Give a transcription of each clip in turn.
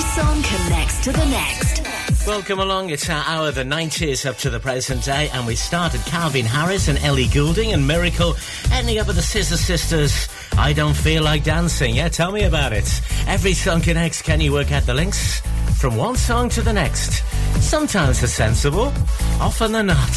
Every song connects to the next. Welcome along. It's our hour, the 90s up to the present day, and we started Calvin Harris and Ellie Goulding and Miracle, ending up with the Scissor Sisters. I don't feel like dancing. Yeah, tell me about it. Every song connects. Can you work out the links? From one song to the next. Sometimes they're sensible, often they're not.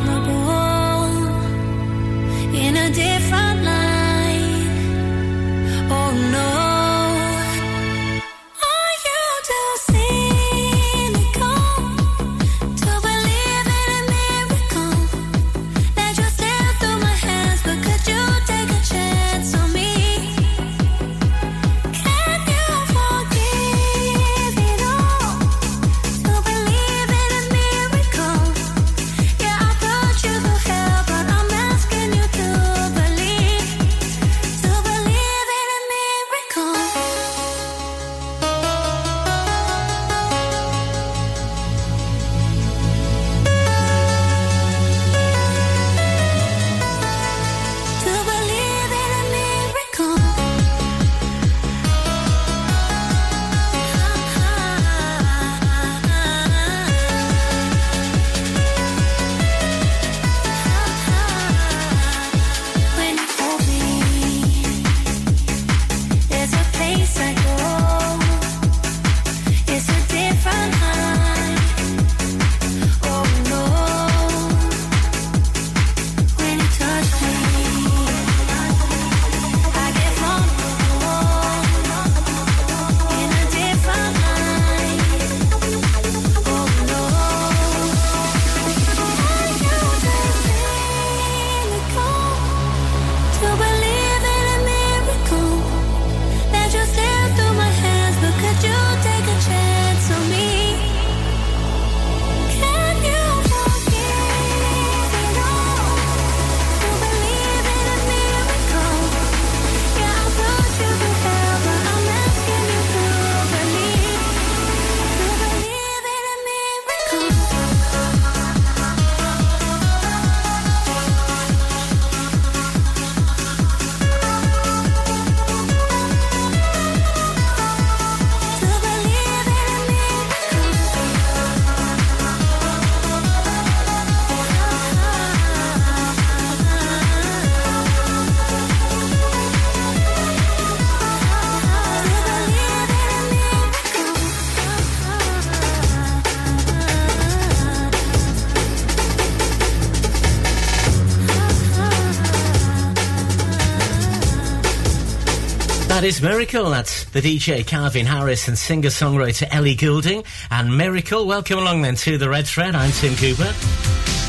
That is Miracle. That's the DJ Calvin Harris and singer-songwriter Ellie Goulding. And Miracle, welcome along then to the Red Thread. I'm Tim Cooper.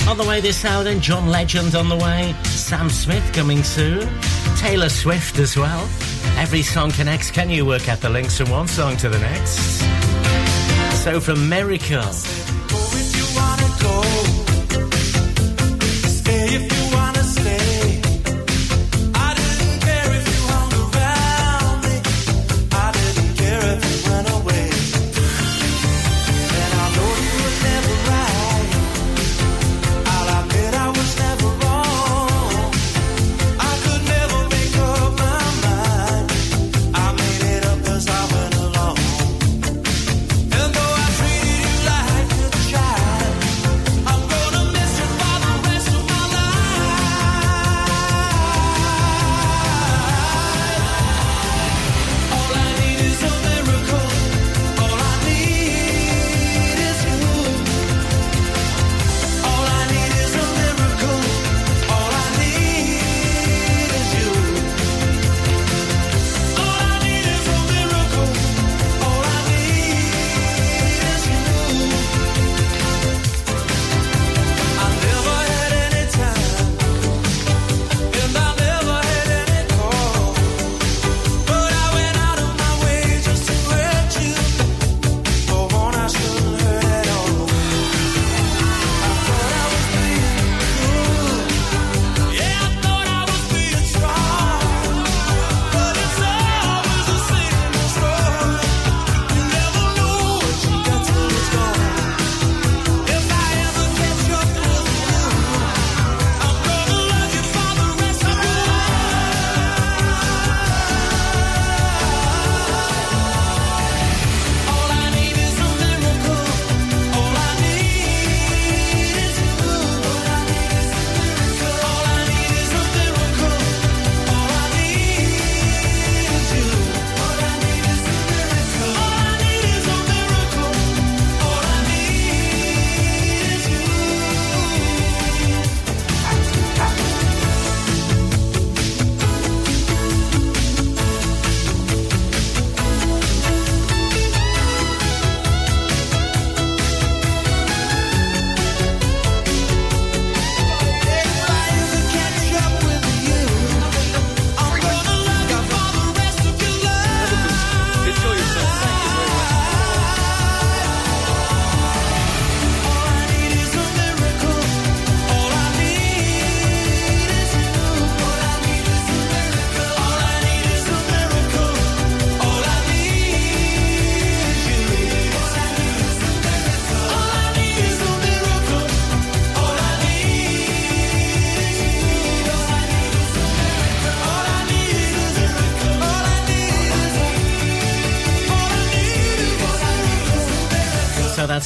On the way this hour then, John Legend on the way. Sam Smith coming soon. Taylor Swift as well. Every song connects. Can you work out the links from one song to the next? So from Miracle.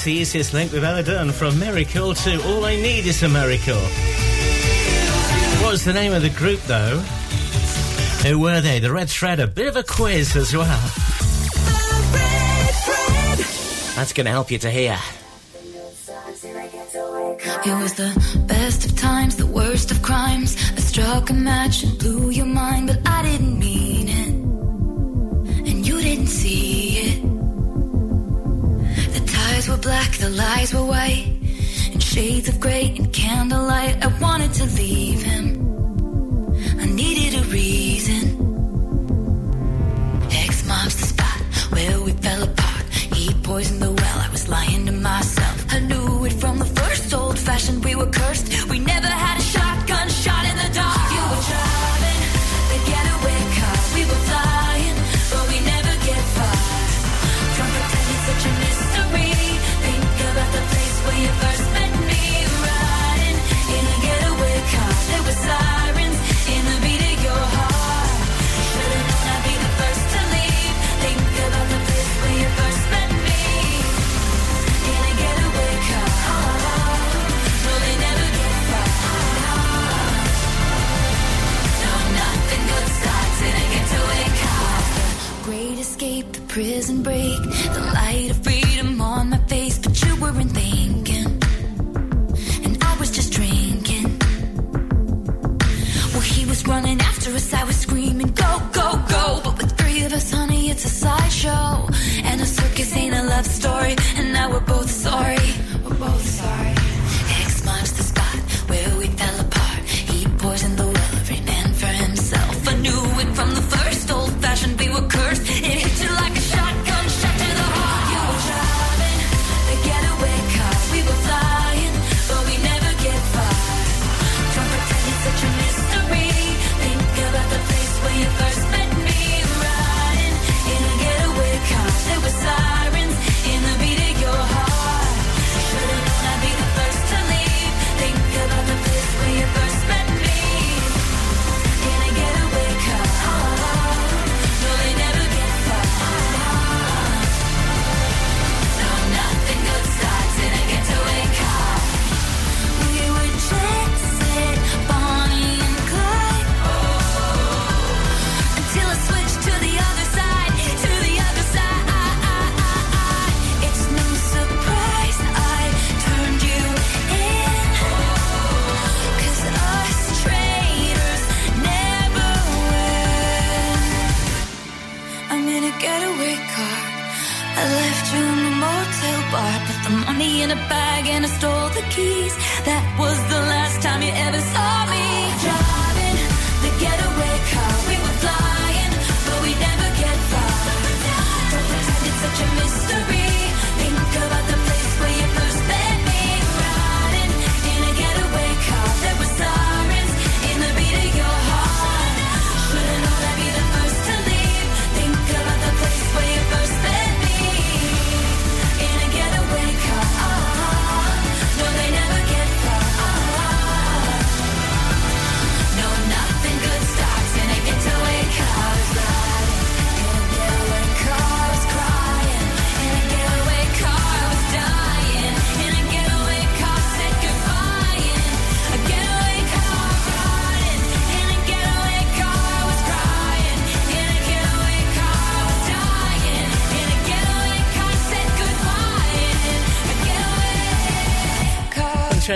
the easiest link we've ever done from Miracle to All I Need Is a Miracle. What was the name of the group though? Who were they? The Red Thread, a bit of a quiz as well. That's going to help you to hear. It was the best of times, the worst of crimes. I struck a match and blew your mind, but I didn't mean black, the lies were white, in shades of gray and candlelight. I wanted to leave him. I needed a reason. X marks the spot where we fell apart. He poisoned the well. I was lying to myself. I knew it from the first. Old fashioned, we were cursed. prison break, the light of freedom on my face, but you weren't thinking, and I was just drinking. Well, he was running after us, I was screaming, go, go, go. But with three of us, honey, it's a sideshow, and a circus ain't a love story.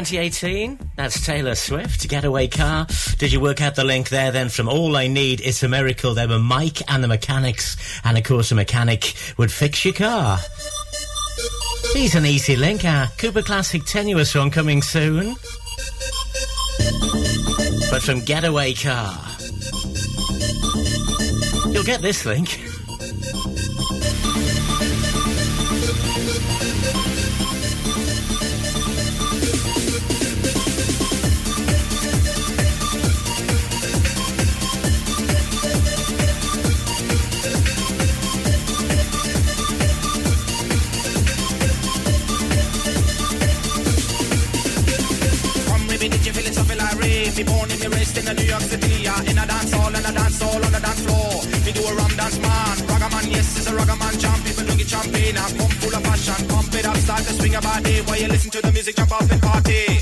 2018. That's Taylor Swift, Getaway Car. Did you work out the link there then from All I Need, It's a Miracle? There were Mike and the Mechanics, and of course, a mechanic would fix your car. He's an easy link. Our Cooper Classic Tenuous one coming soon. But from Getaway Car, you'll get this link. your body while you listen to the music, jump off and party.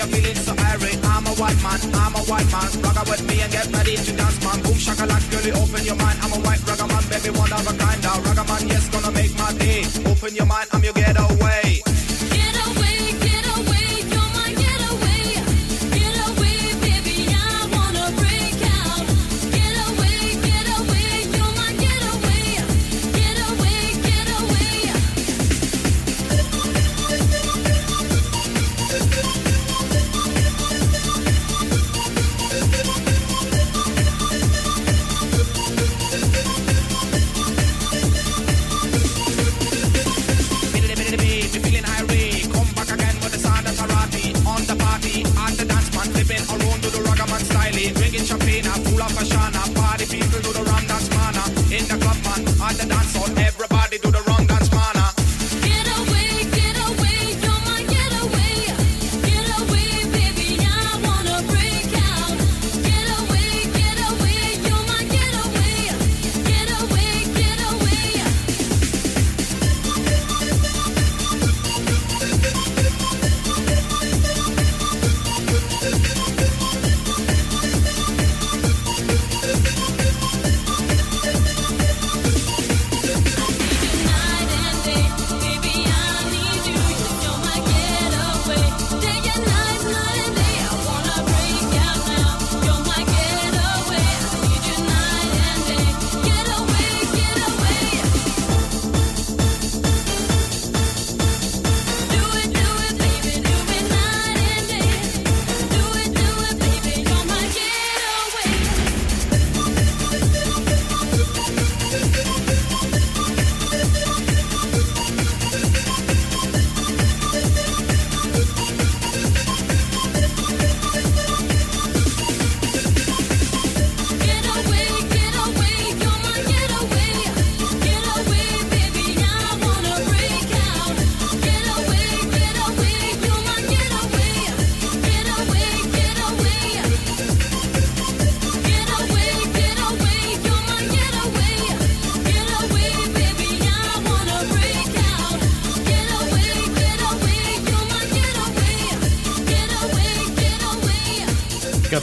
I'm feeling so. I'm a white man, I'm a white man. With me and get ready to dance, man. Boom shakalaka, girl, open your mind. I'm a white ragga man, baby, one of a kind. Now, ragga man, yes, gonna make my day open your mind.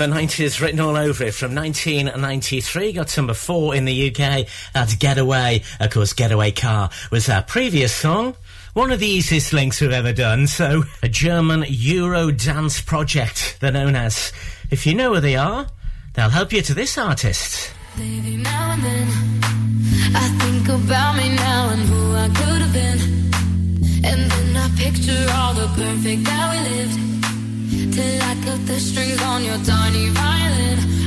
The '90s written all over it from 1993. Got number four in the UK. That's Getaway. Of course, Getaway Car was our previous song one of the easiest links we've ever done. So, a German Euro dance project, they're known as. If you know where they are, they'll help you to this artist. Now and then, I think about me now and who I could have been. And then I picture all the perfect that we lived to I cut the strings on your tiny violin.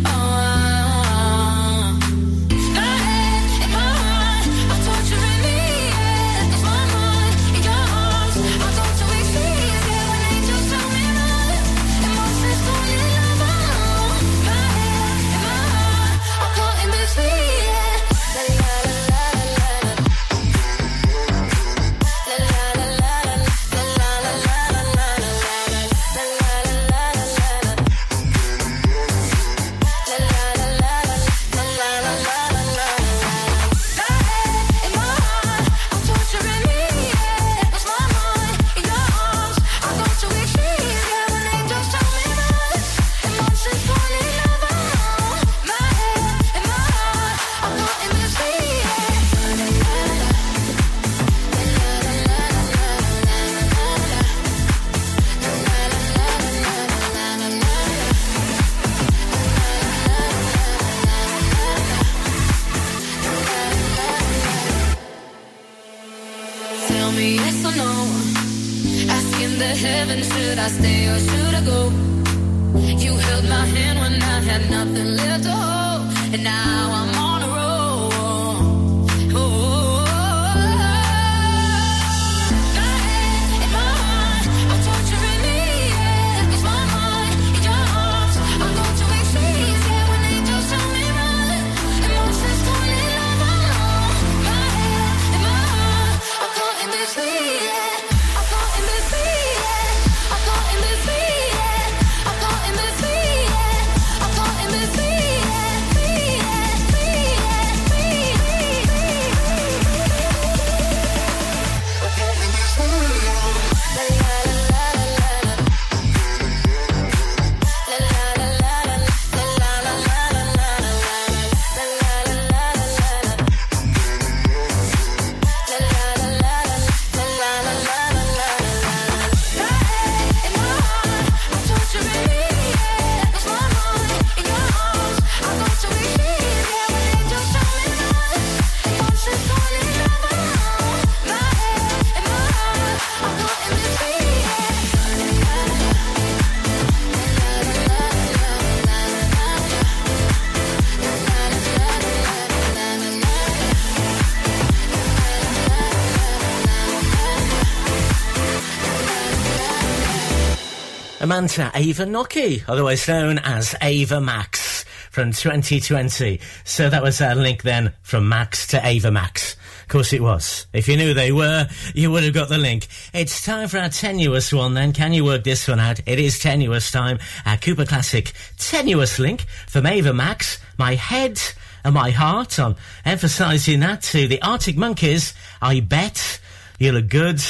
Amanda Ava Koci, otherwise known as Ava Max from 2020. So that was a link then from Maxx to Ava Max. Of course it was. If you knew they were, you would have got the link. It's time for our tenuous one then. Can you work this one out? It is tenuous time. Our Cooper Classic tenuous link from Ava Max. My head and my heart. I'm emphasising that to the Arctic Monkeys. I bet you look good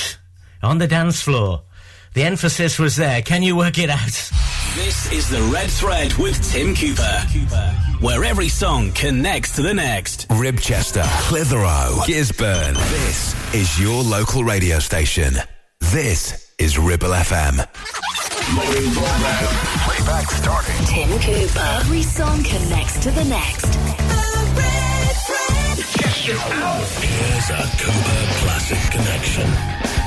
on the dance floor. The emphasis was there. Can you work it out? This is the Red Thread with Tim Cooper, where every song connects to the next. Ribchester, Clitheroe, Gisburn. This is your local radio station. This is Ribble FM. Playback starting. Tim Cooper. Every song connects to the next. The Red Thread. Here's a Cooper Classic Connection.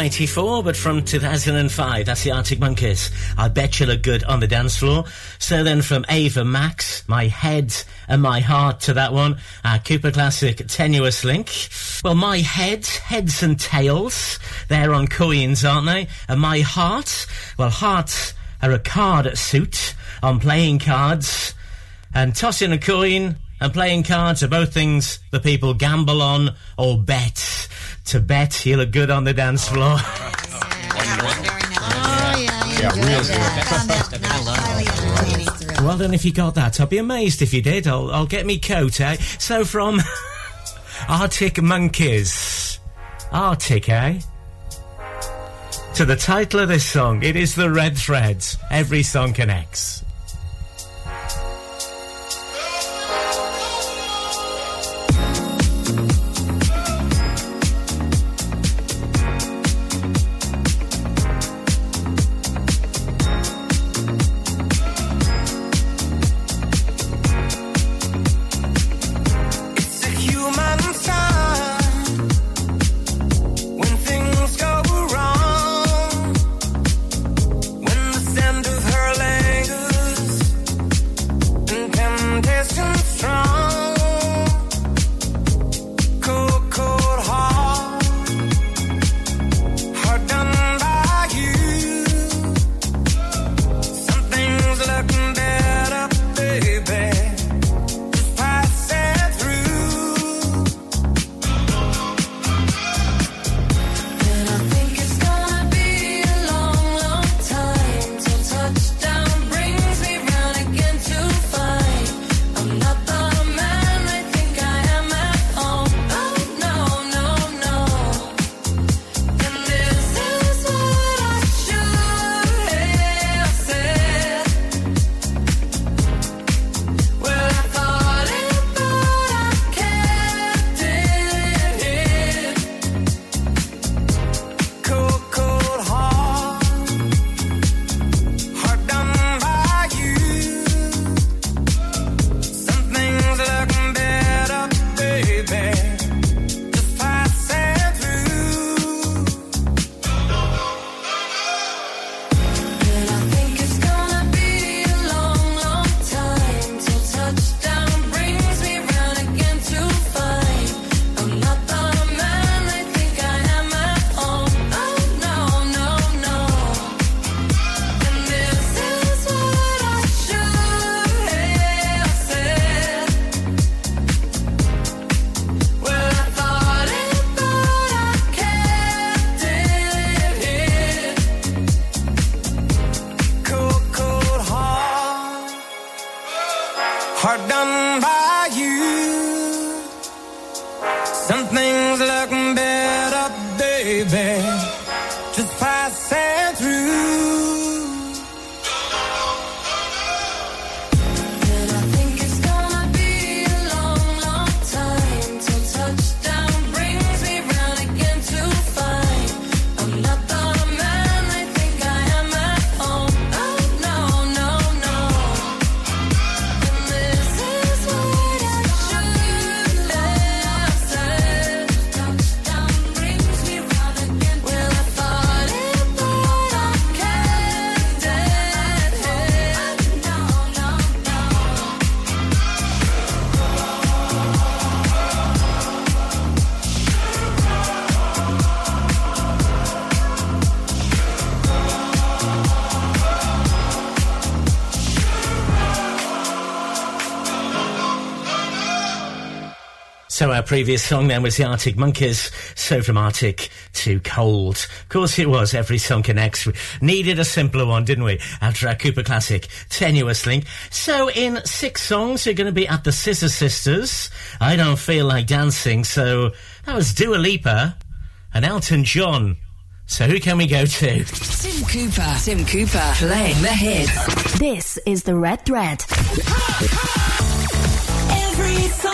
1984. 84, but from 2005. That's the Arctic Monkeys. I bet you look good on the dance floor. So then from Ava Max, my head and my heart to that one. Our Cooper Classic tenuous link. Well, my head, heads and tails, they're on coins, aren't they? And my heart, well, hearts are a card suit on playing cards. And tossing a coin and playing cards are both things the people gamble on or bet. To bet you look good on the dance floor. well done if you got that. I'll be amazed if you did. I'll, I'll get me coat, eh? So from Arctic Monkeys. Arctic, eh? To the title of this song, it is the red thread. Every song connects. So our previous song then was the Arctic Monkeys. So from Arctic to Cold. Of course it was. Every song connects. We needed a simpler one, didn't we? After our Cooper classic, Tenuous Link. So in six songs, you're going to be at the Scissor Sisters. I don't feel like dancing. So that was Dua Lipa and Elton John. So who can we go to? Tim Cooper. Tim Cooper playing the hits. This is the Red Thread. Every song.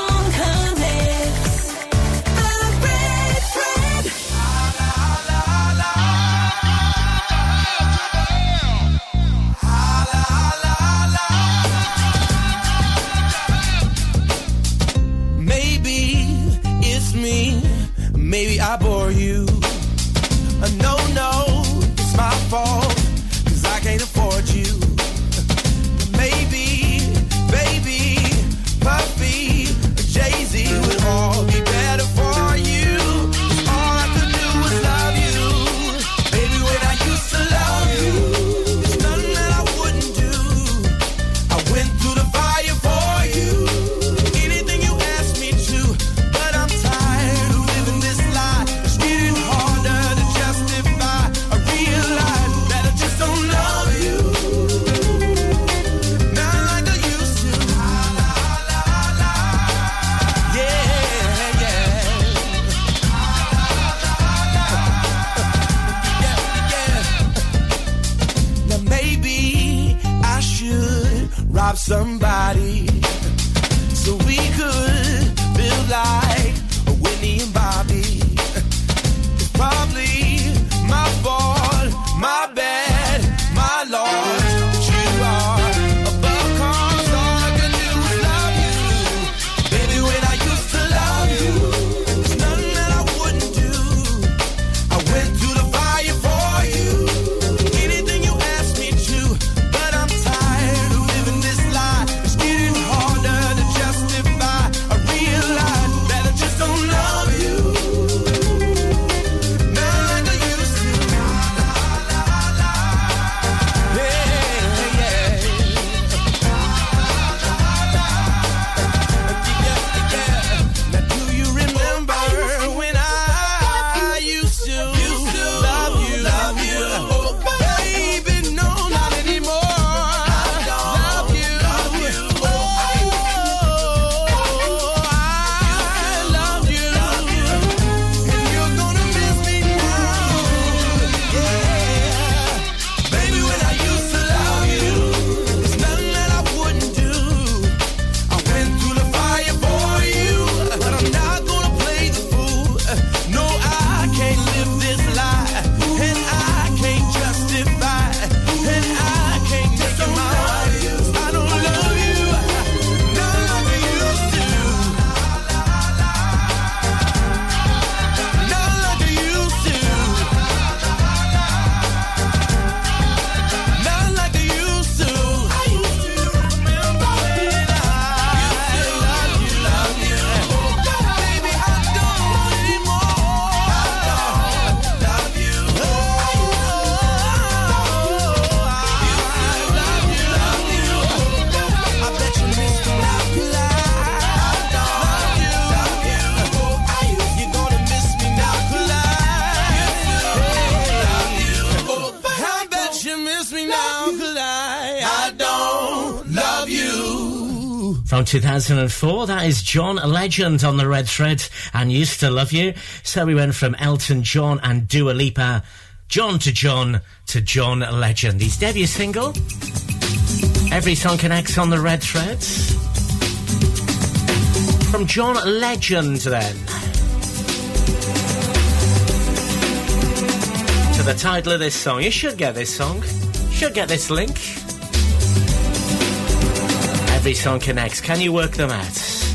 2004. That is John Legend on the red thread and used to love you. So we went from Elton John and Dua Lipa, John to John to John Legend. His debut single. Every song connects on the red threads. From John Legend then. To the title of this song. You should get this song. Should get this link. Every song connects. Can you work them out?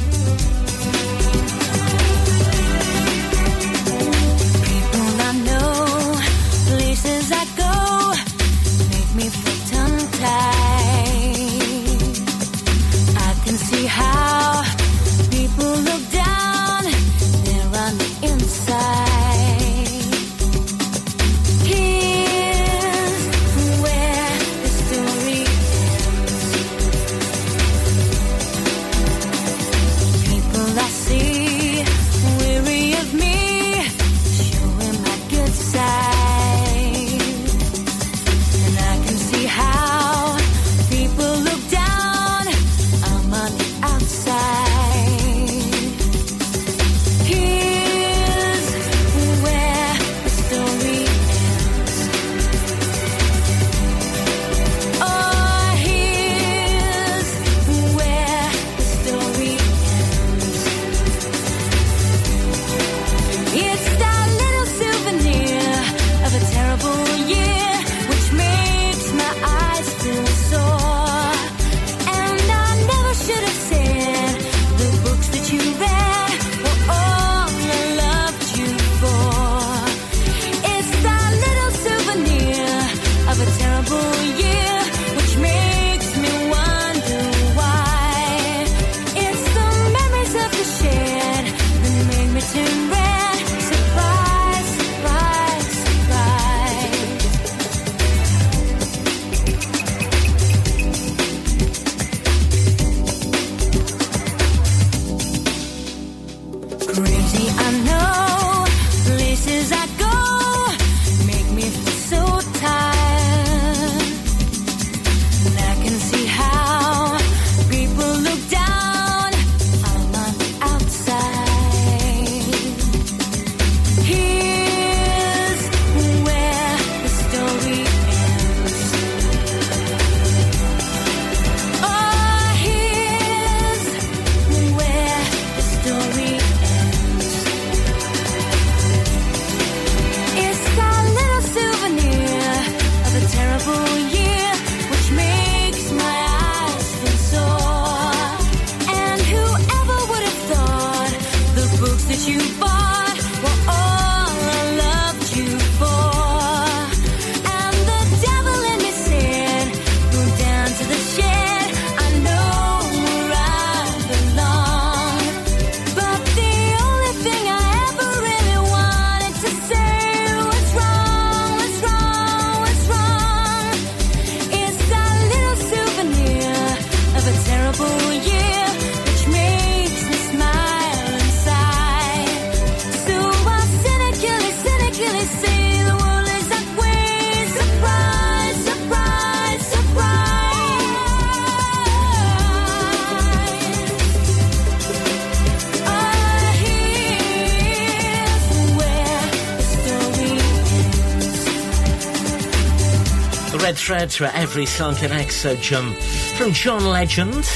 Where every song connects, so from John Legend.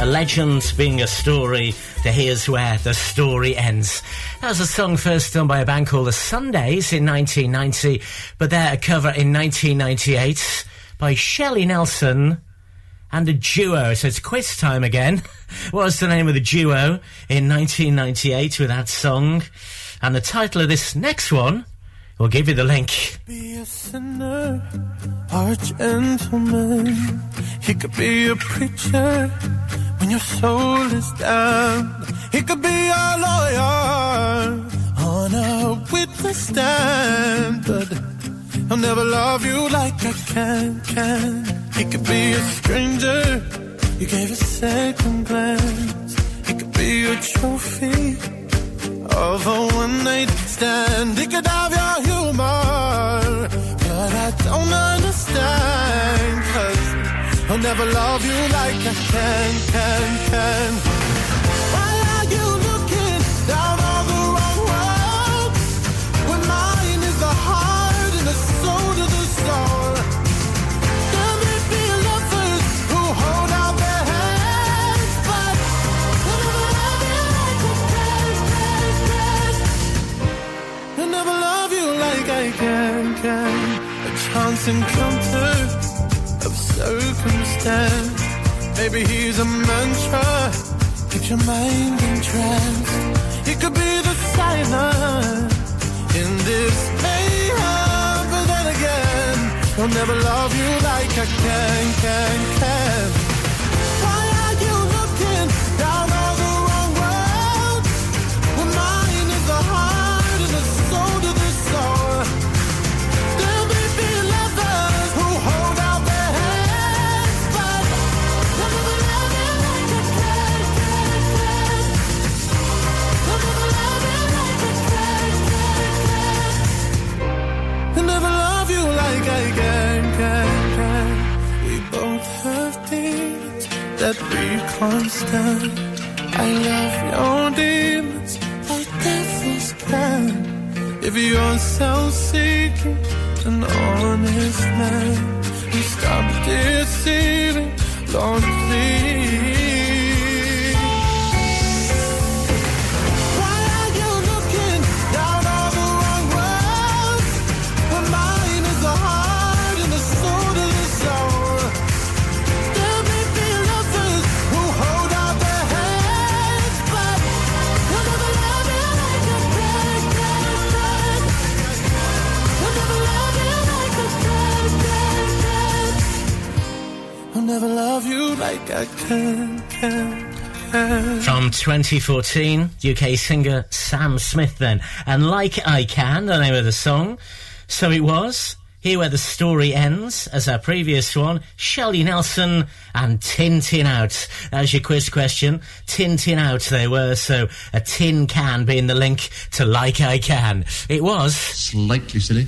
A legend being a story, to here's where the story ends. That was a song first done by a band called The Sundays in 1990, but they're a cover in 1998 by Shelley Nelson and a duo. So it's quiz time again. what was the name of the duo in 1998 with that song? And the title of this next one, we'll give you the link. be a sinner or a gentleman. He could be a preacher when your soul is down. He could be a lawyer on a witness stand, but he'll never love you like I can. Can he could be a stranger? You gave a second glance. He could be a trophy of a one night stand. He could have your humor, but I don't understand. Cause he'll never love you like I can, can, can. This encounter of circumstance. Maybe he's a mantra, keeps your mind entranced. He could be the silence in this mayhem, but then again, he'll never love you like I can, can, can. That we can't stand. I love your demons like devils can. If you're self-seeking, an honest man, you stop deceiving, Lord, please. Never love you like I can, can, can. From 2014, UK singer Sam Smith then. And Like I Can, the name of the song. So it was. Here where the story ends, as our previous one, Shelley Nelson and Tin Tin Out. As your quiz question, Tin Tin Out they were, so a tin can being the link to Like I Can. It was. Slightly silly.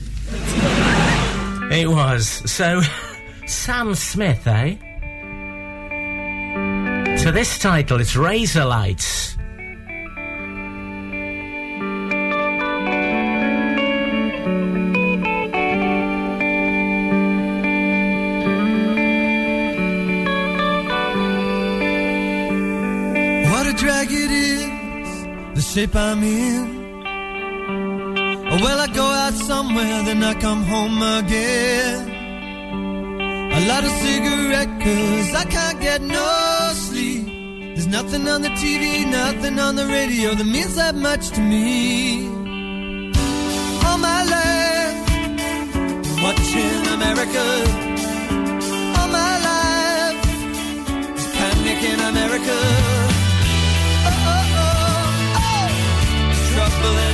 It was. So, Sam Smith, eh? To this title, it's Razorlight's. What a drag it is, the shape I'm in. Well, I go out somewhere, then I come home again. A lot of cigarette, cause I can't get no. There's nothing on the TV, nothing on the radio that means that much to me. All my life, watching America. All my life, panic in America. Oh, oh, oh, oh. Trouble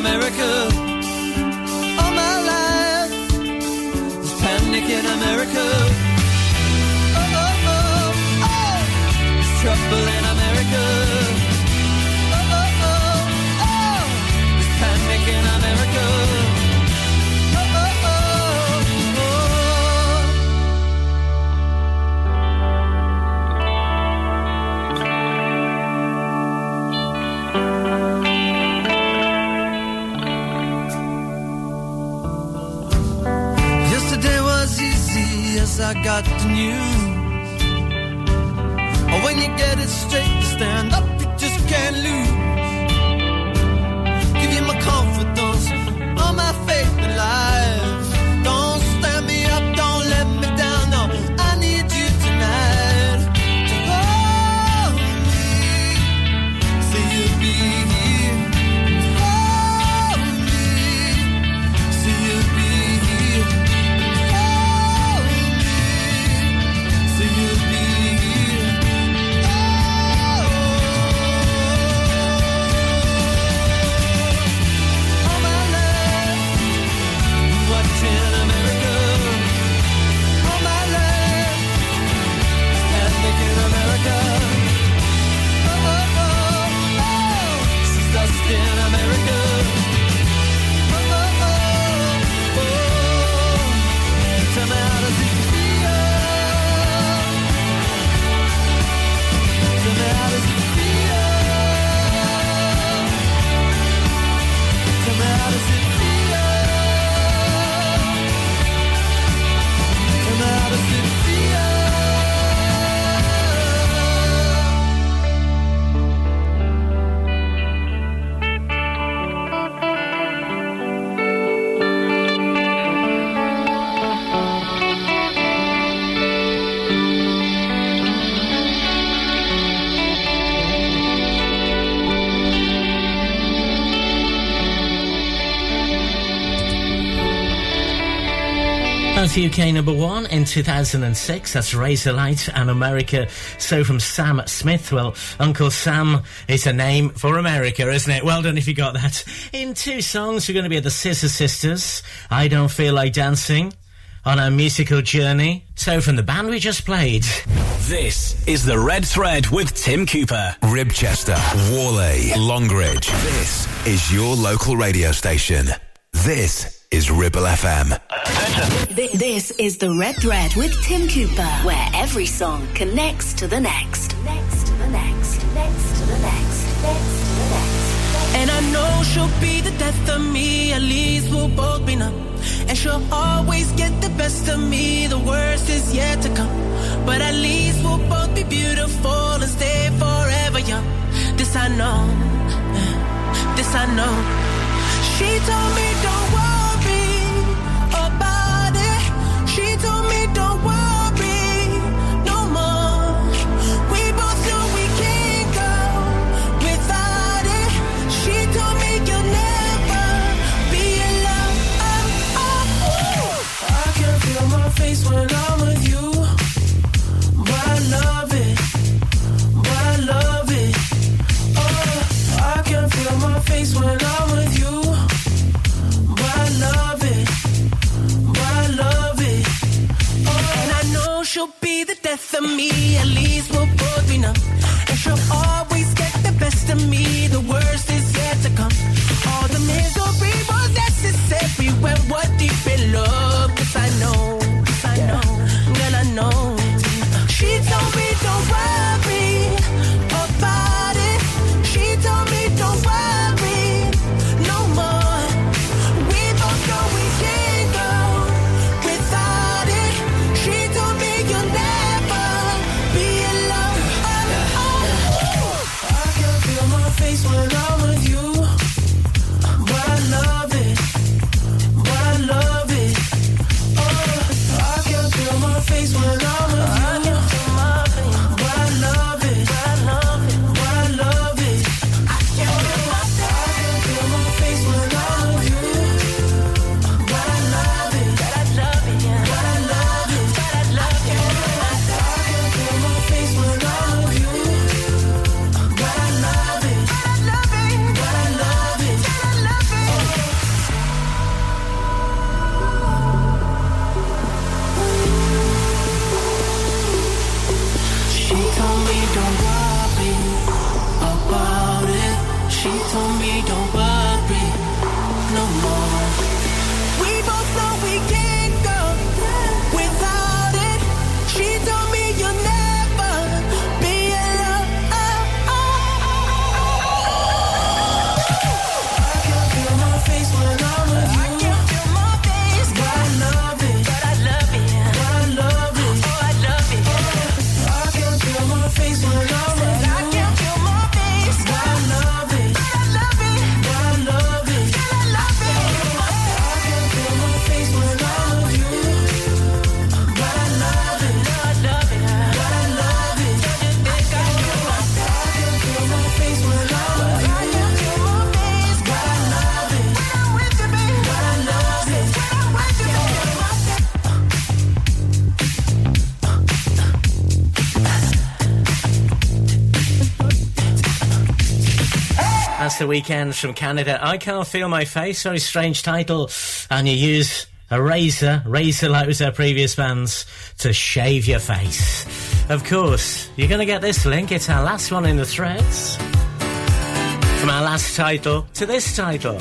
America. All my life, there's panic in America. Oh, oh, oh, oh. Trouble in got the news. When you get it straight, stand up, Both UK number one in 2006. That's Razorlight and America. So from Sam Smith. Well, Uncle Sam is a name for America, isn't it? Well done if you got that. In two songs, we're going to be at the Scissor Sisters. I Don't Feel Like Dancing. On our musical journey. So from the band we just played. This is the Red Thread with Tim Cooper. Ribchester, Whalley, Longridge. This is your local radio station. This is Ribble FM. Th- This is the Red Thread with Tim Cooper, where every song connects to the next. Next to the next. Next to the next. Next to the next. And I know she'll be the death of me, at least we'll both be numb. And she'll always get the best of me, the worst is yet to come. But at least we'll both be beautiful and stay forever young. This I know, this I know. She told me don't worry when I'm with you, I love it, I love it. Oh, I can feel my face when I'm with you, but I love it, but I love it. Oh, and I know she'll be the death of me. At least we'll both numb. And she'll always get the best of me. The worst is yet to come. All the misery was necessary when we're deep in love. Cause I know, know. The Weeknd's from Canada. I can't feel my face. Very strange title. And you use a razor, Razorlight was our previous bands, to shave your face. Of course, you're going to get this link. It's our last one in the threads. From our last title to this title.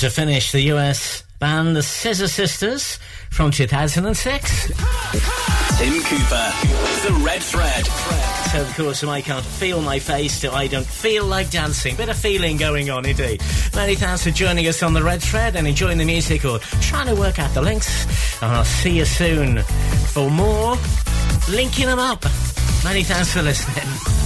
To finish. The US band The Scissor Sisters from 2006. Tim Cooper, The Red Thread. So, of course, I can't feel my face till I don't feel like dancing. Bit of feeling going on, indeed. Many thanks for joining us on the Red Thread and enjoying the music or trying to work out the links. And I'll see you soon for more linking them up. Many thanks for listening.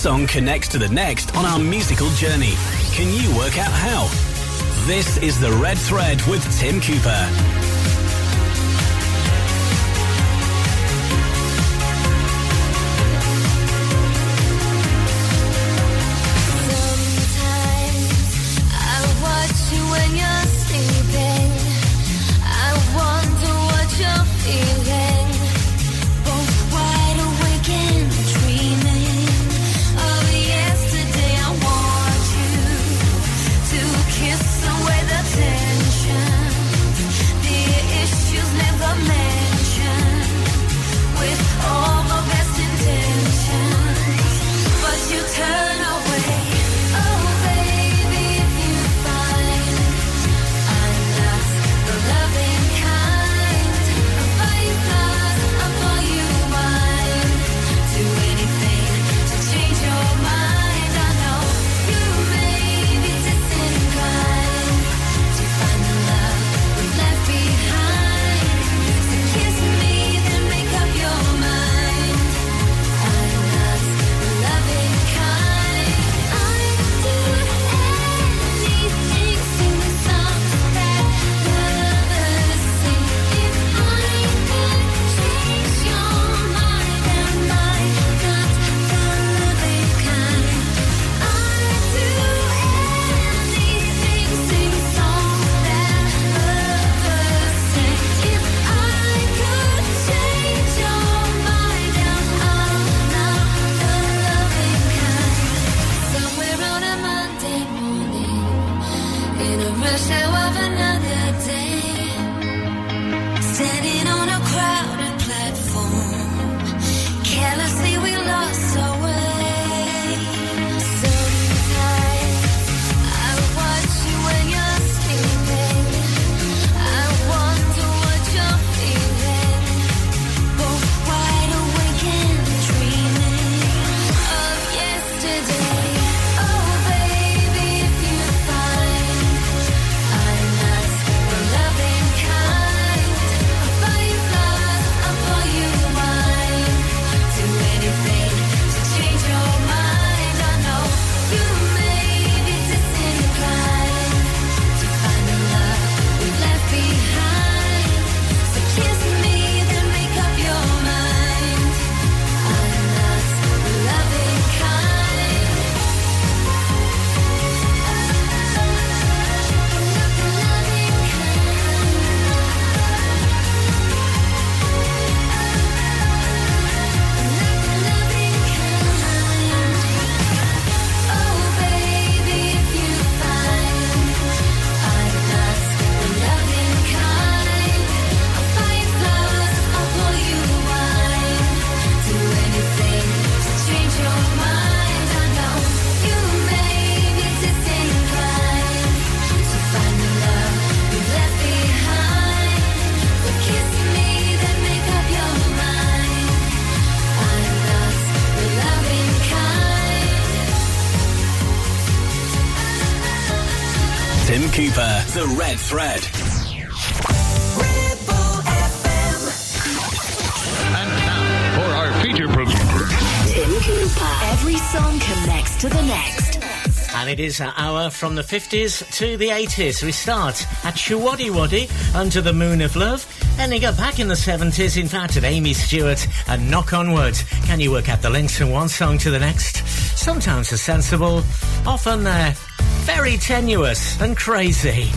song connects to the next on our musical journey. Can you work out how? This is The Red Thread with Tim Cooper. song connects to the next. And it is an hour from the 50s to the 80s. We start at Showaddywaddy, Under the Moon of Love, then we go back in the 70s, in fact, at Amii Stewart and Knock on Wood. Can you work out the links from one song to the next? Sometimes they're sensible, often they're very tenuous and crazy.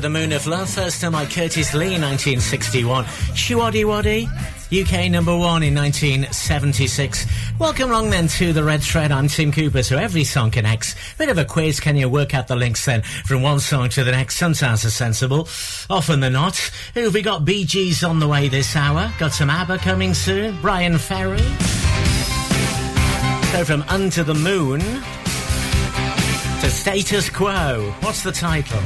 the Moon of Love. First time by Curtis Lee, 1961. Showaddywaddy, UK number one in 1976. Welcome along then to the Red Thread. I'm Tim Cooper, so every song connects. Bit of a quiz, can you work out the links then from one song to the next? Sometimes are sensible, often they're not. Who've we got? Bee Gees on the way this hour. Got some ABBA coming soon. Bryan Ferry. So from Under the Moon to Status Quo. What's the title?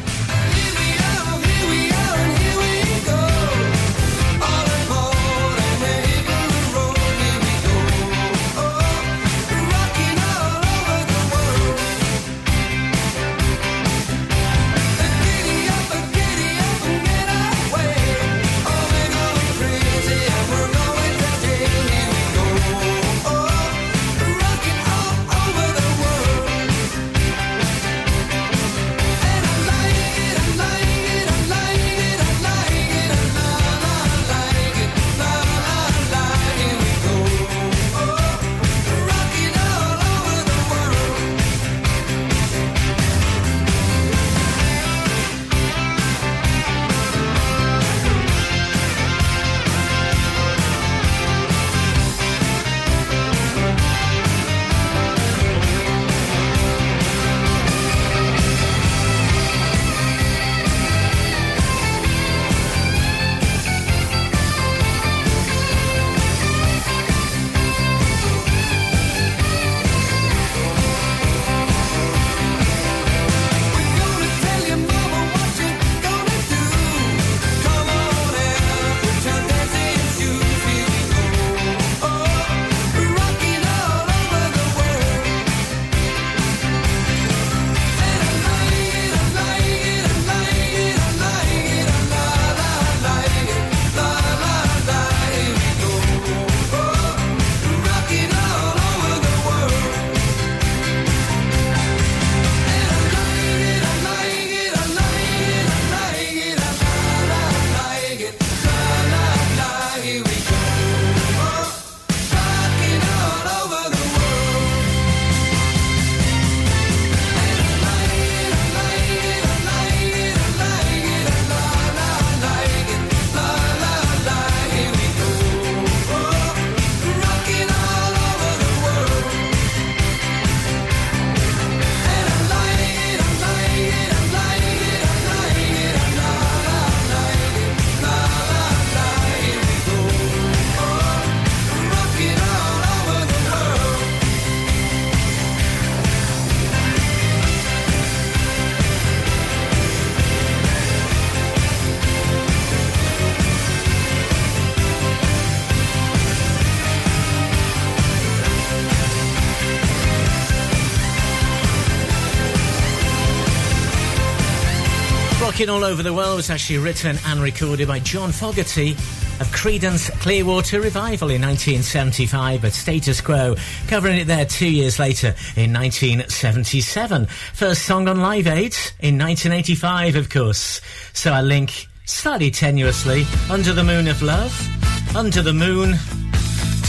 All Over the World was actually written and recorded by John Fogerty of Creedence Clearwater Revival in 1975, but Status Quo covering it there two years later in 1977. First song on Live Aid in 1985, of course. So I link slightly tenuously Under the Moon of Love, Under the Moon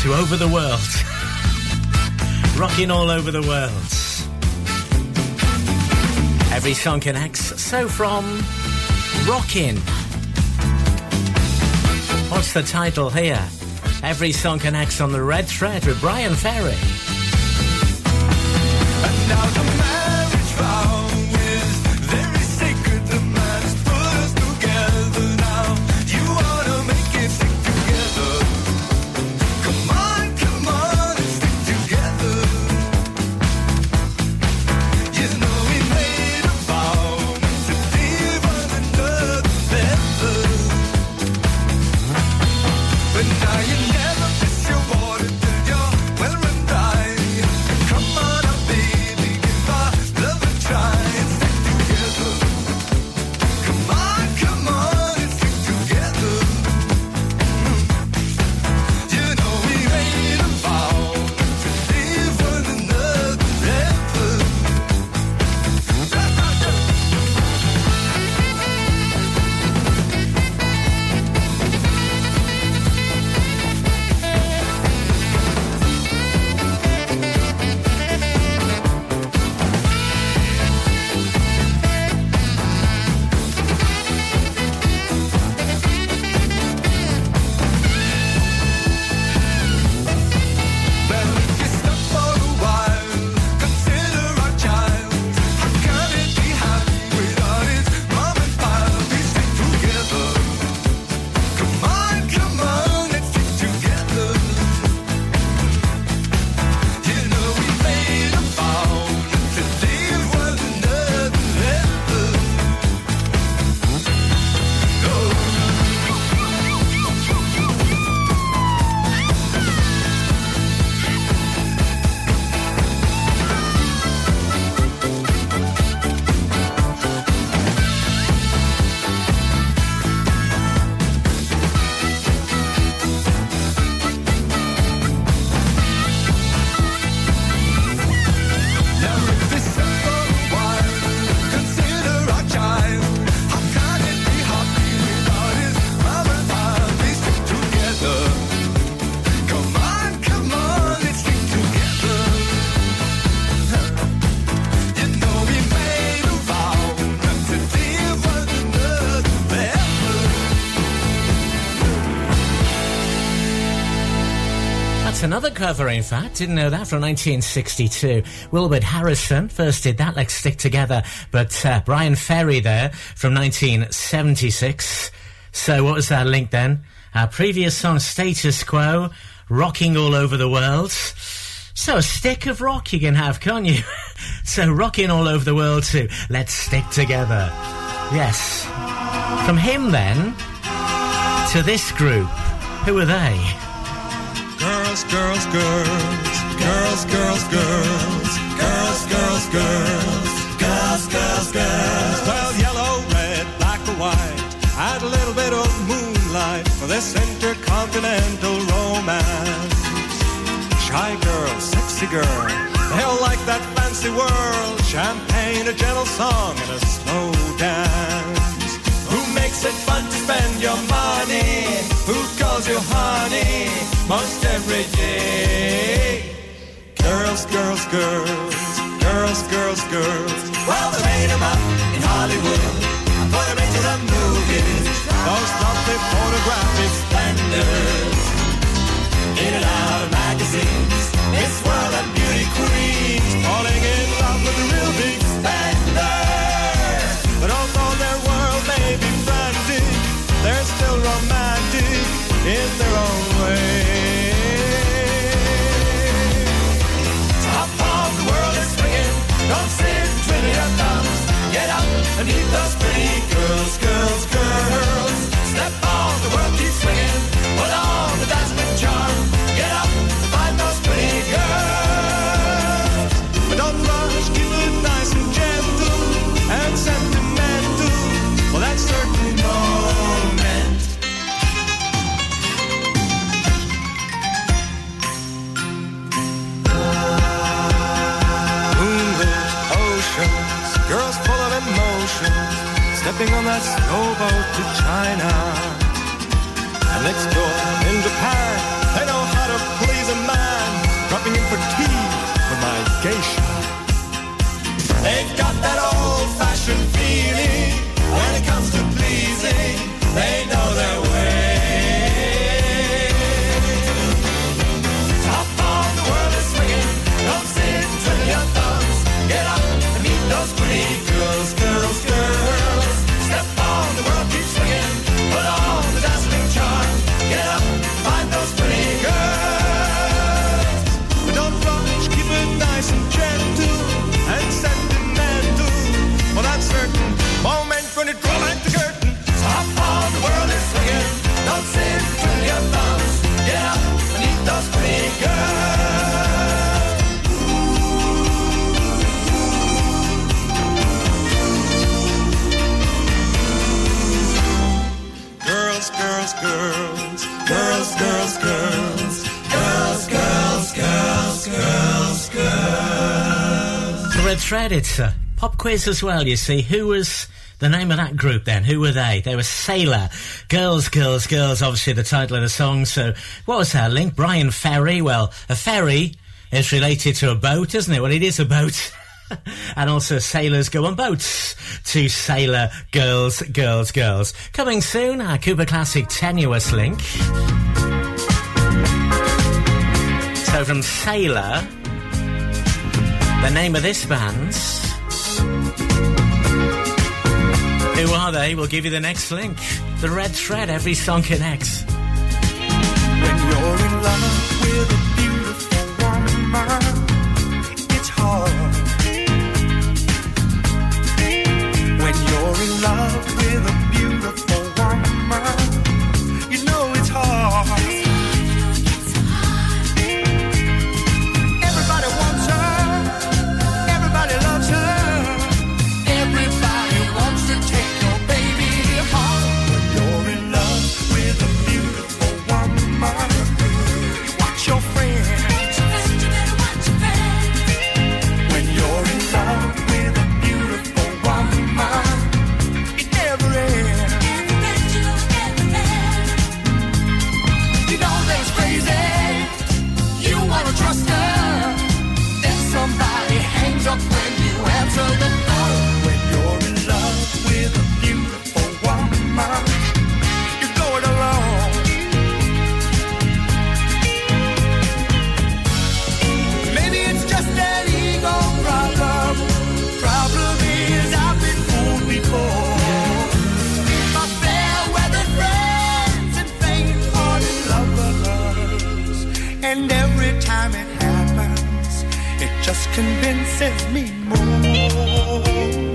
to Over the World. Rocking all over the world. Every song connects. So from Rockin'. What's the title here? Every song connects on the red thread with Bryan Ferry. Cover, in fact. Didn't know that from 1962. Wilbert Harrison first did that, Let's Stick Together. But uh, Bryan Ferry there from 1976. So what was that link then? Our previous song, Status Quo, rocking all over the world. So a stick of rock you can have, can't you? so rocking all over the world too. Let's stick together. Yes. From him then to this group. Who are they? Girls, girls, girls, girls, girls, girls, girls, girls, girls, girls, girls, girls. Well, yellow, red, black or white, add a little bit of moonlight for this intercontinental romance. Shy girl, sexy girl, they all like that fancy world. Champagne, a gentle song, and a slow dance. Who makes it fun to spend your money? Who calls you honey most every day? Girls, girls, girls, girls, girls, girls. Well, they made 'em up in Hollywood. I put 'em into the movies. Those lovely photographic splendors. In and out of magazines. Miss World and Beauty Queens. Falling in love with the real big spender. But although their world may be frantic, they're still romantic in their own snowboat to China. And next door in Japan, they know how to please a man. Dropping in for tea a pop quiz as well, you see. Who was the name of that group then? Who were they? They were Sailor. Girls, Girls, Girls, obviously the title of the song. So what was our link? Bryan Ferry. Well, a ferry is related to a boat, isn't it? Well, it is a boat. and also sailors go on boats to Sailor Girls, Girls, Girls. Coming soon, our Cooper Classic tenuous link. So from Sailor, the name of this band. Who are they? We'll give you the next link. The Red Thread, every song connects. When you're in love with a beautiful woman, it's hard. When you're in love with a beautiful woman, you know it's hard. And every time it happens, it just convinces me more.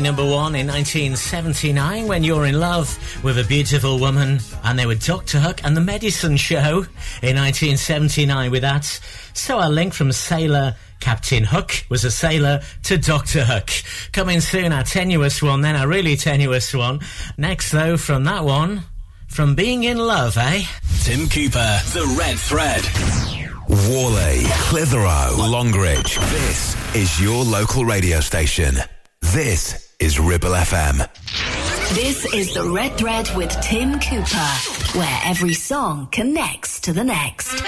Number one in 1979 when you're in love with a beautiful woman. And they were Dr. Hook and the Medicine Show in 1979 with that. So our link from Sailor Captain Hook was a sailor to Dr. Hook. Coming soon, our tenuous one, then our really tenuous one. Next, though, from that one, from being in love, eh? Tim Cooper, The Red Thread. Whalley, Clitheroe, Longridge. This is your local radio station. This is Ribble FM. This is the Red Thread with Tim Cooper, where every song connects to the next.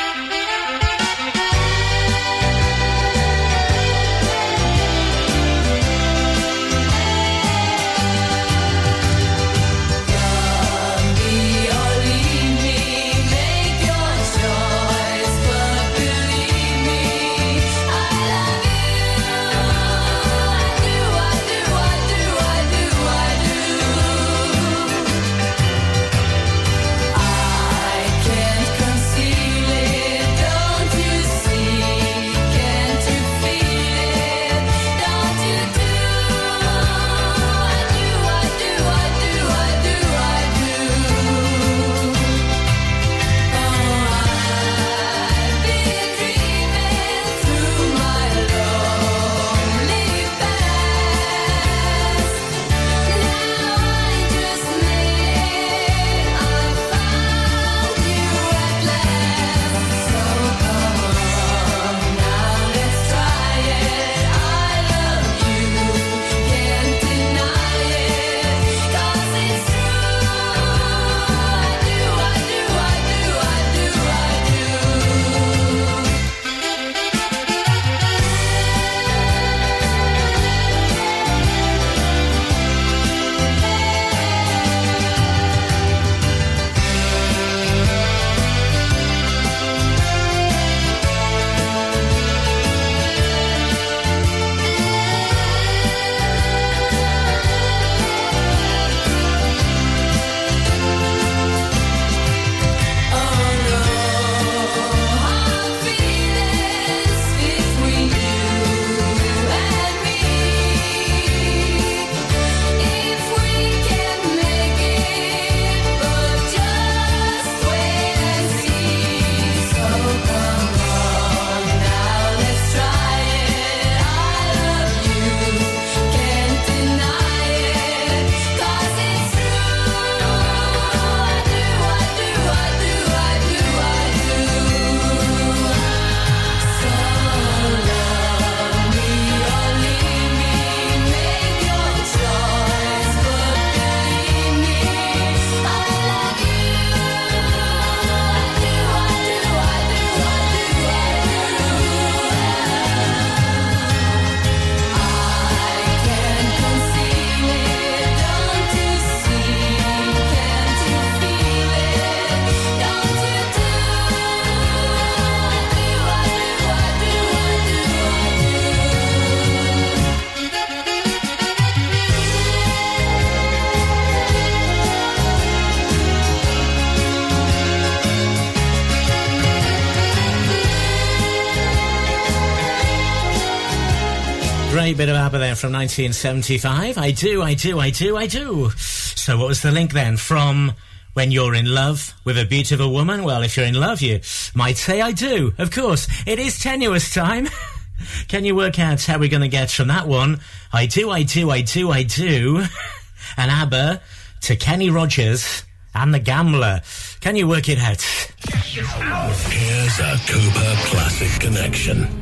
Then from 1975. I do, I do, I do, I do. So what was the link then from when you're in love with a beautiful woman? Well, if you're in love, you might say I do. Of course, it is tenuous time. Can you work out how we're going to get from that one? I do, I do, I do, I do. and ABBA to Kenny Rogers and the Gambler. Can you work it out? Here's a Cooper Classic Connection.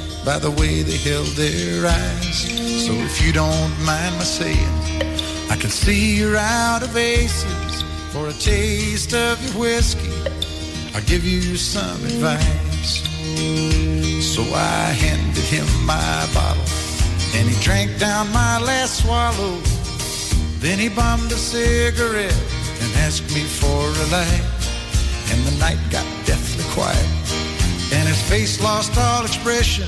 by the way they held their eyes. So if you don't mind my saying, I can see you're out of aces. For a taste of your whiskey, I'll give you some advice. So I handed him my bottle, and he drank down my last swallow. Then he bummed a cigarette and asked me for a light. And the night got deathly quiet, and his face lost all expression.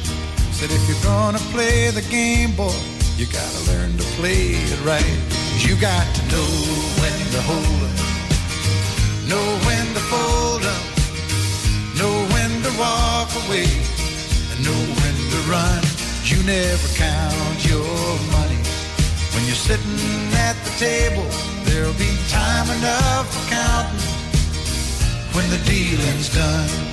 Said, if you're gonna play the game, boy, you gotta learn to play it right. You got to know when to hold up, know when to fold up, know when to walk away, and know when to run. You never count your money when you're sitting at the table. There'll be time enough for counting when the dealing's done.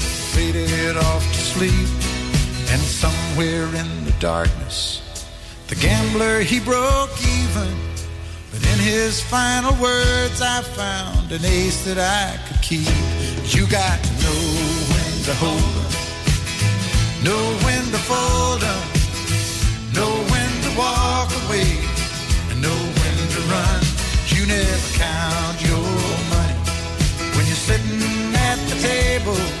faded off to sleep. And somewhere in the darkness, the gambler he broke even. But in his final words, I found an ace that I could keep. You got to know when to hold up, know when to fold up, know when to walk away, and know when to run. You never count your money when you're sitting at the table.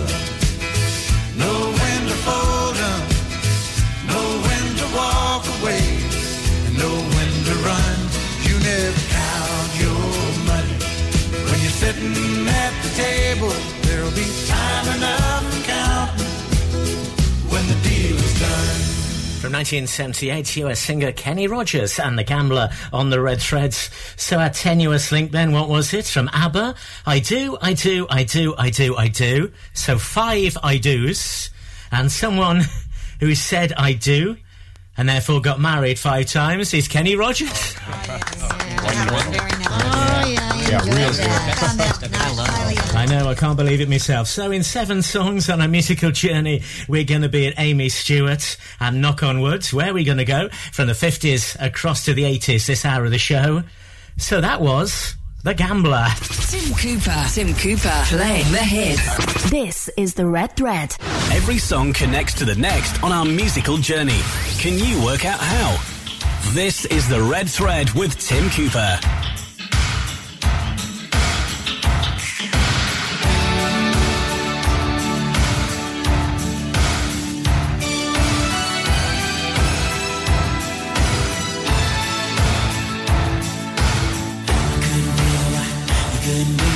sitting at the table, there'll be time enough for counting when the deal is done. From 1978, US singer Kenny Rogers and the Gambler on the Red Threads. So our tenuous link then, what was it? From ABBA? I do, I do, I do, I do, I do. So five I do's. And someone who said I do and therefore got married five times is Kenny Rogers. Yeah, real good. I know, I can't believe it myself. So, in seven songs on our musical journey, we're going to be at Amii Stewart and Knock on Wood. Where are we going to go? From the 50s across to the 80s this hour of the show. So, that was The Gambler. Tim Cooper. Tim Cooper playing the hits. This is the Red Thread. Every song connects to the next on our musical journey. Can you work out how? This is The Red Thread with Tim Cooper. Couldn't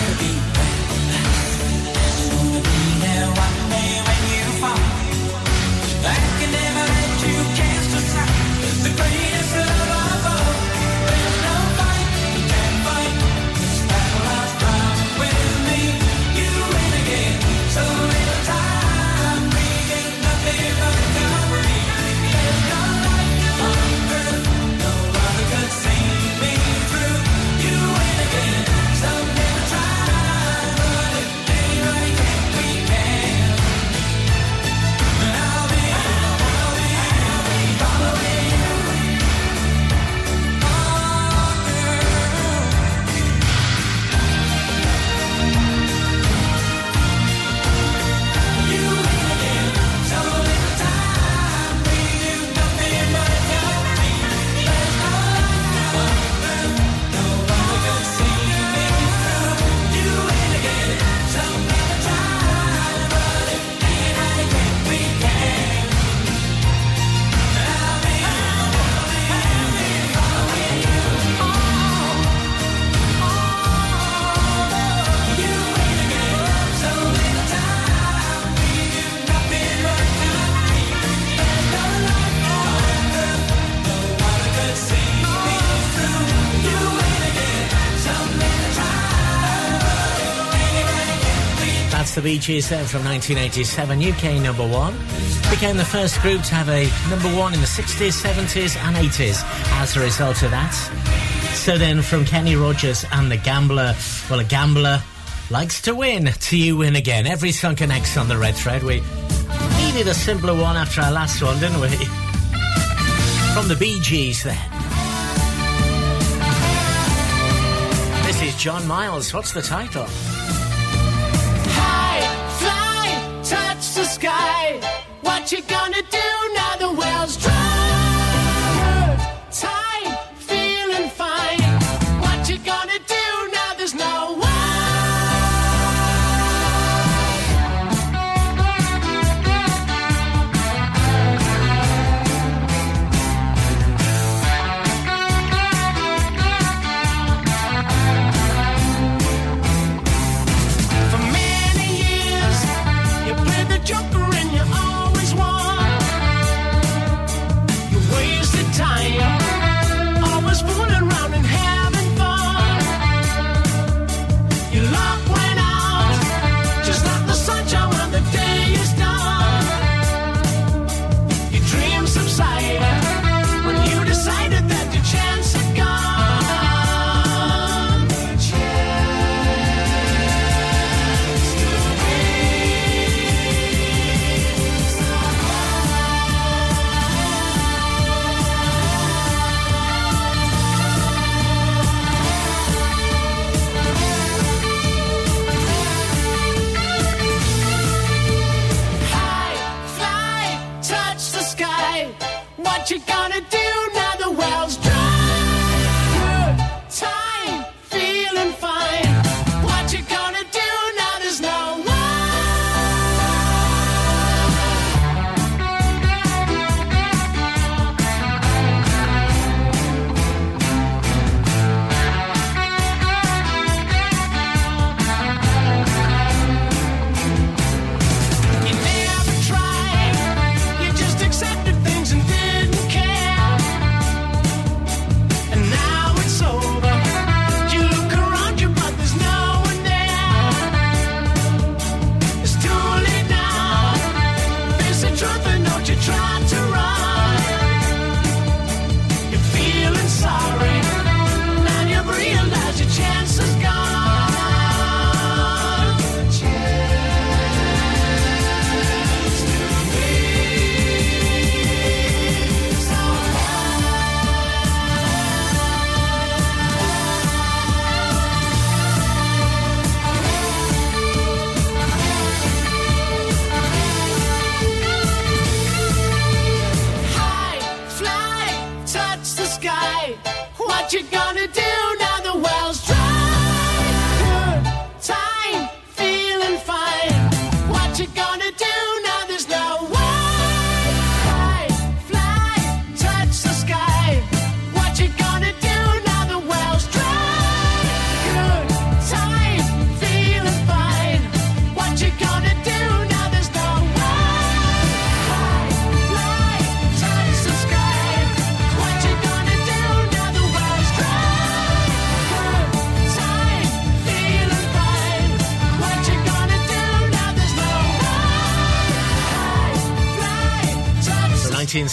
could be Bee Gees there from 1987, UK number one. Became the first group to have a number one in the 60s, 70s, and 80s as a result of that. So then from Kenny Rogers and The Gambler, well, a gambler likes to win, to you win again. Every sunken connects on the red thread. We needed a simpler one after our last one, didn't we? From the Bee Gees there. This is John Miles. What's the title?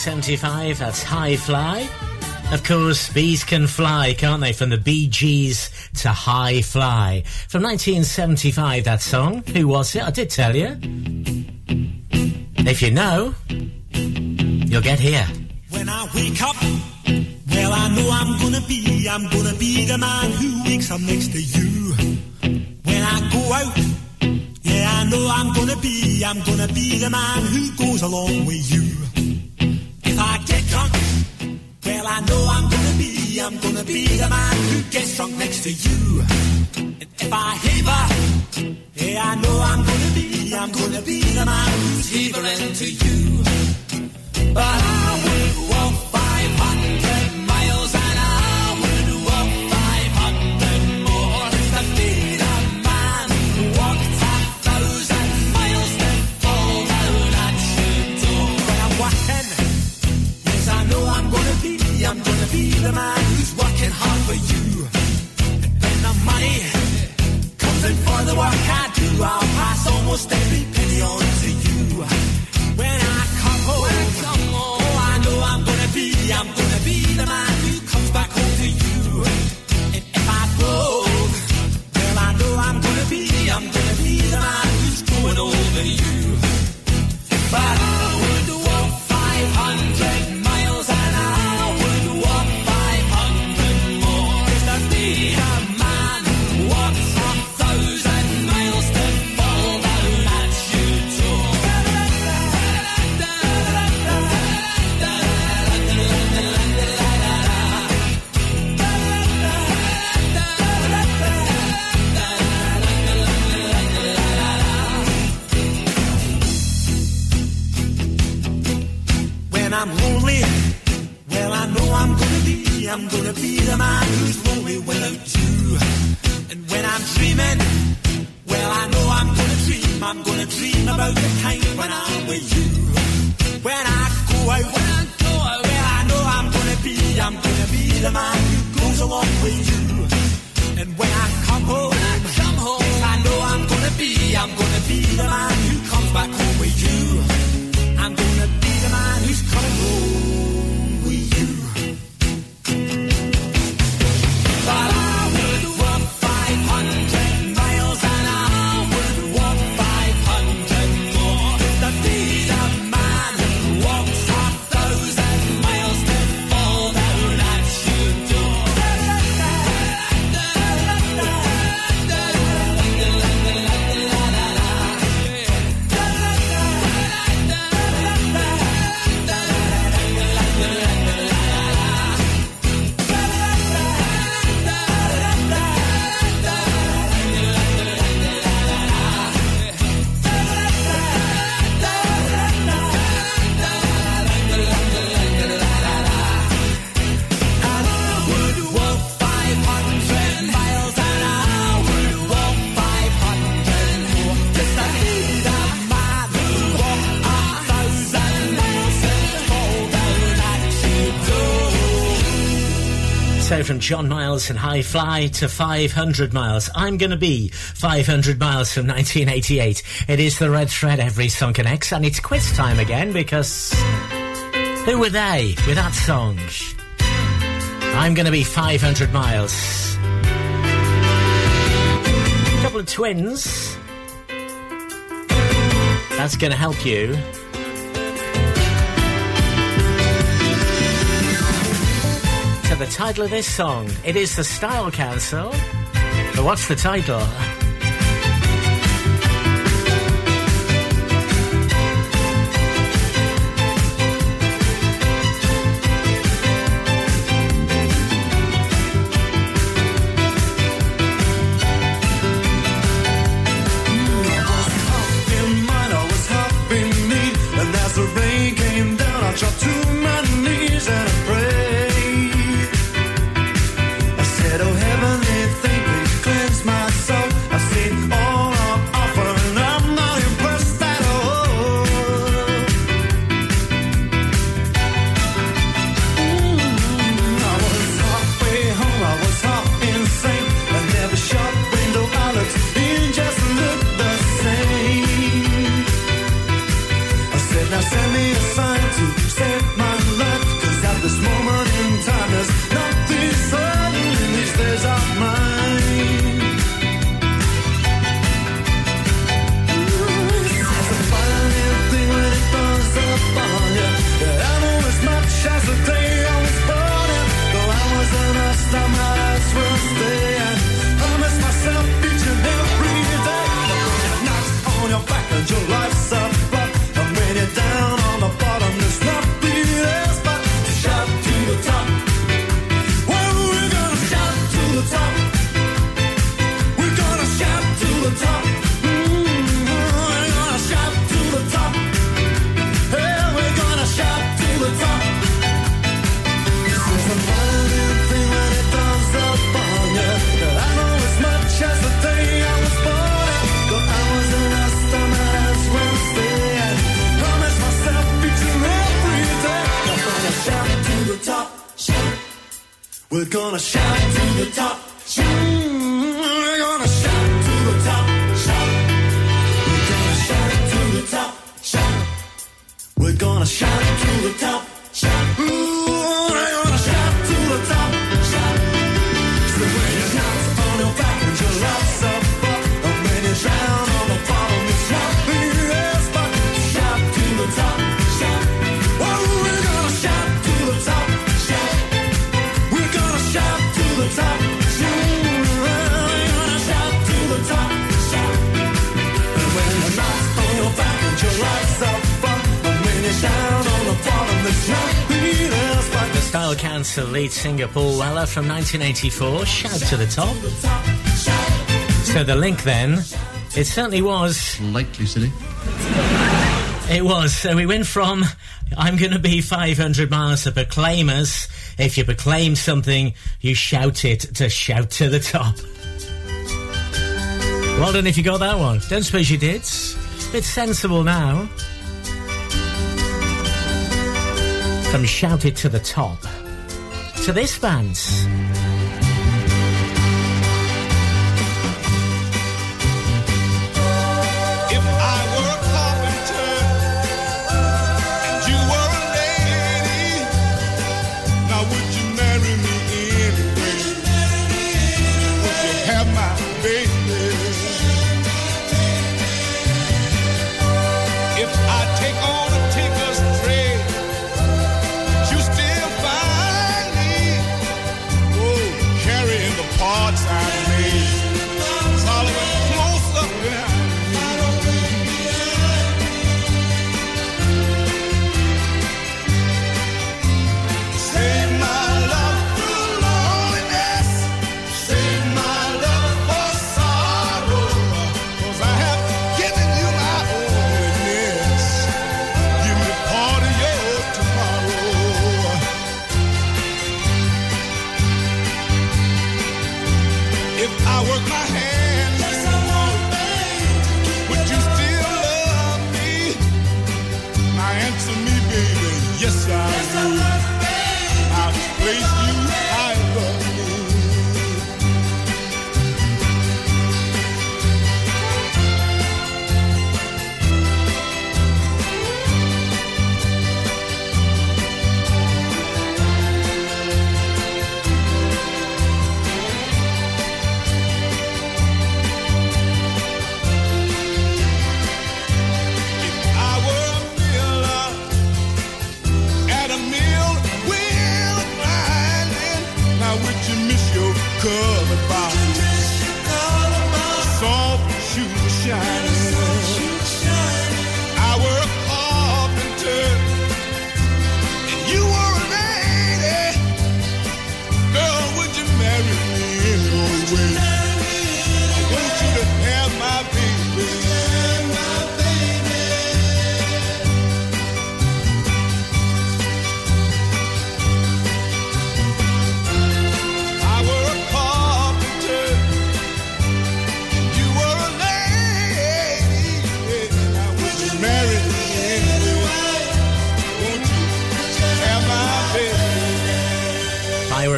75, that's High Fly. Of course, bees can fly, can't they? From the Bee Gees to High Fly. From 1975, that song. Who was it? I did tell you. If you know, you'll get here. When I wake up, well, I know I'm gonna be, I'm gonna be the man who wakes up next to you. I'm gonna dream about the time when I'm with you. When I go out, when I go out, well I know I'm gonna be, I'm gonna be the man who goes along with you. And when I come home, when I come home, yes I know I'm gonna be, I'm gonna be the man who comes back home with you. from John Miles and High Fly to 500 miles. I'm going to be 500 miles from 1988. It is the red thread every song connects, and it's quiz time again because who were they with that song? I'm going to be 500 miles. A couple of twins. That's going to help you. to the title of this song. It is the Style Council. But what's the title? We're gonna shout to the top. Style Council lead singer Paul Weller from 1984, Shout to the Top. So the link then, it certainly was. Slightly silly. It was. So we went from I'm going to be 500 miles to proclaimers. If you proclaim something, you shout it to shout to the top. Well done if you got that one. Don't suppose you did. It's sensible now. From shout it to the top to this band.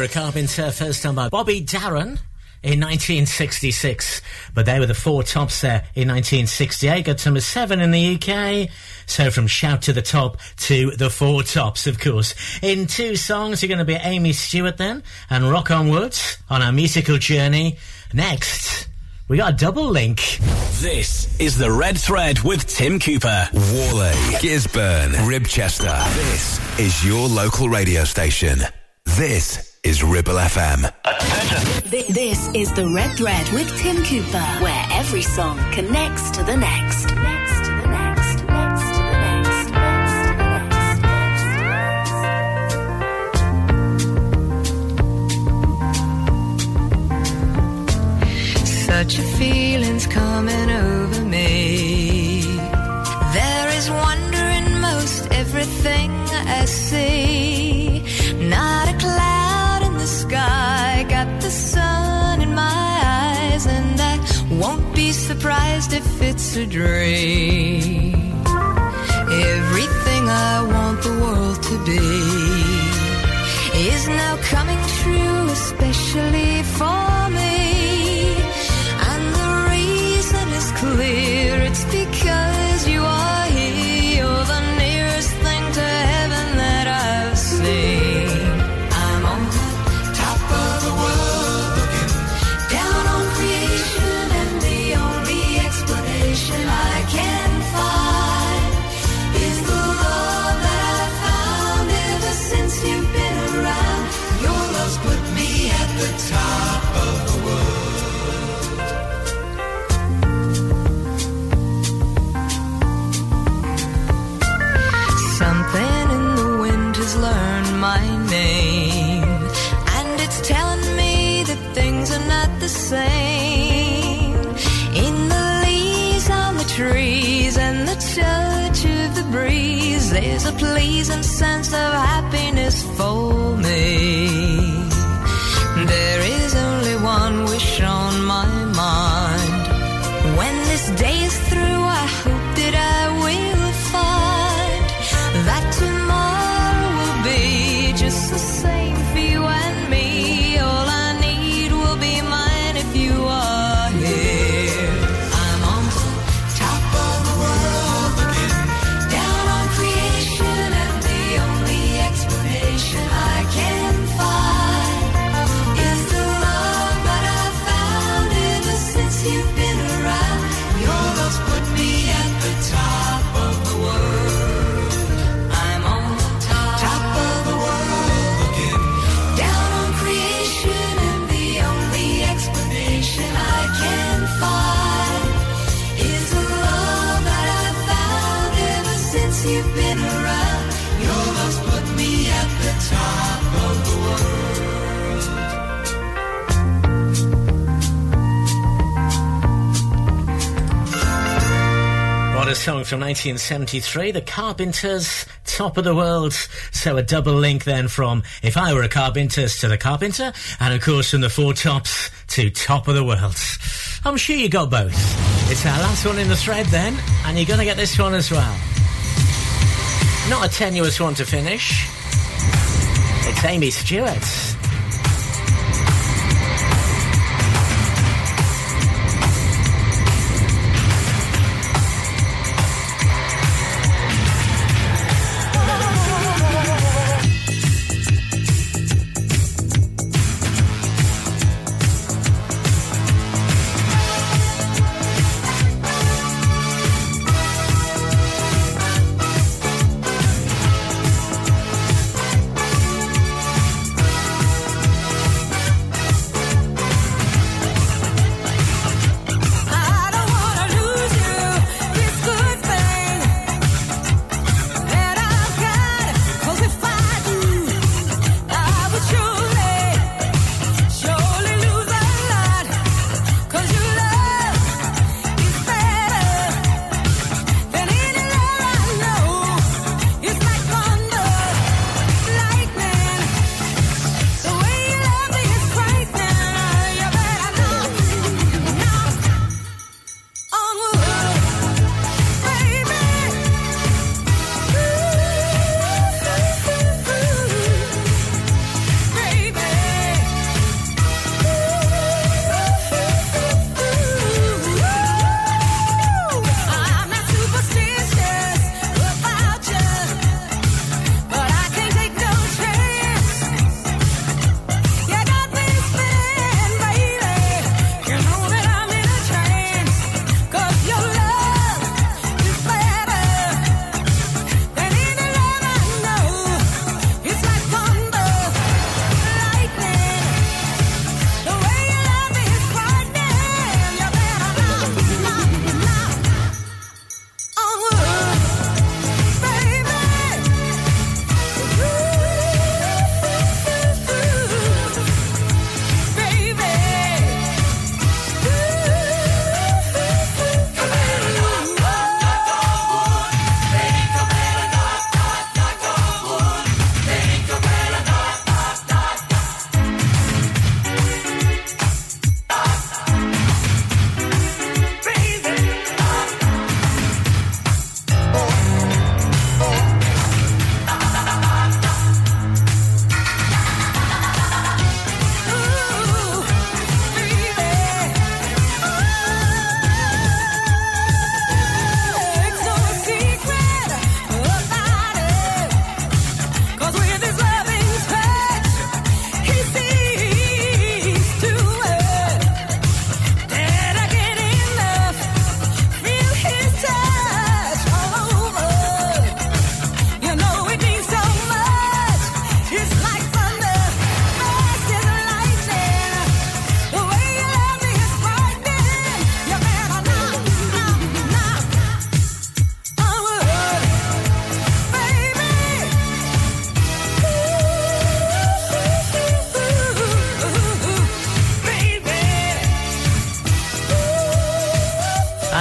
Baby? I Were a Carpenter, first done by Bobby Darin in 1966. But they were the four tops there in 1968. Got number seven in the UK. So from Shout to the Top to the four tops, of course. In two songs, you're going to be Amii Stewart then and Knock On Woods on our musical journey. Next, we got a double link. This is the Red Thread with Tim Cooper. Whalley, Gisburn, Ribchester. This is your local radio station. This is Ribble FM. Th- This is the Red Thread with Tim Cooper, where every song connects to the next. Next to the next. Next to the next. Next to the next. Such a feeling's coming over me. There is wonder in most everything I see. Won't be surprised if it's a dream. Everything I want the world to be is now coming true, especially for me. And the reason is clear, it's a pleasing sense of happiness for me. Song from 1973, The Carpenters, Top of the World. So a double link then from If I Were a Carpenter's to The Carpenter, and of course from the Four Tops to Top of the World. I'm sure you got both. It's our last one in the thread then, and you're going to get this one as well. Not a tenuous one to finish. It's Amii Stewart.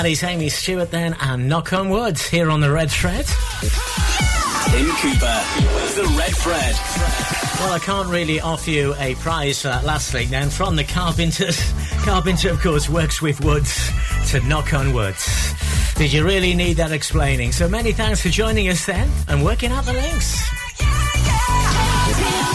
Ellie's Amii Stewart then, and Knock on Woods here on the Red Thread. Tim Cooper, the Red Thread. Well, I can't really offer you a prize for that last week then from the Carpenters. Carpenter, of course, works with woods to knock on woods. Did you really need that explaining? So many thanks for joining us then and working out the links. Yeah, yeah, yeah.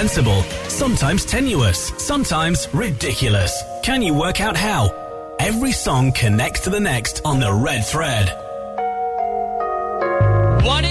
sensible, sometimes tenuous, sometimes ridiculous. Can you work out how? Every song connects to the next on the red thread. What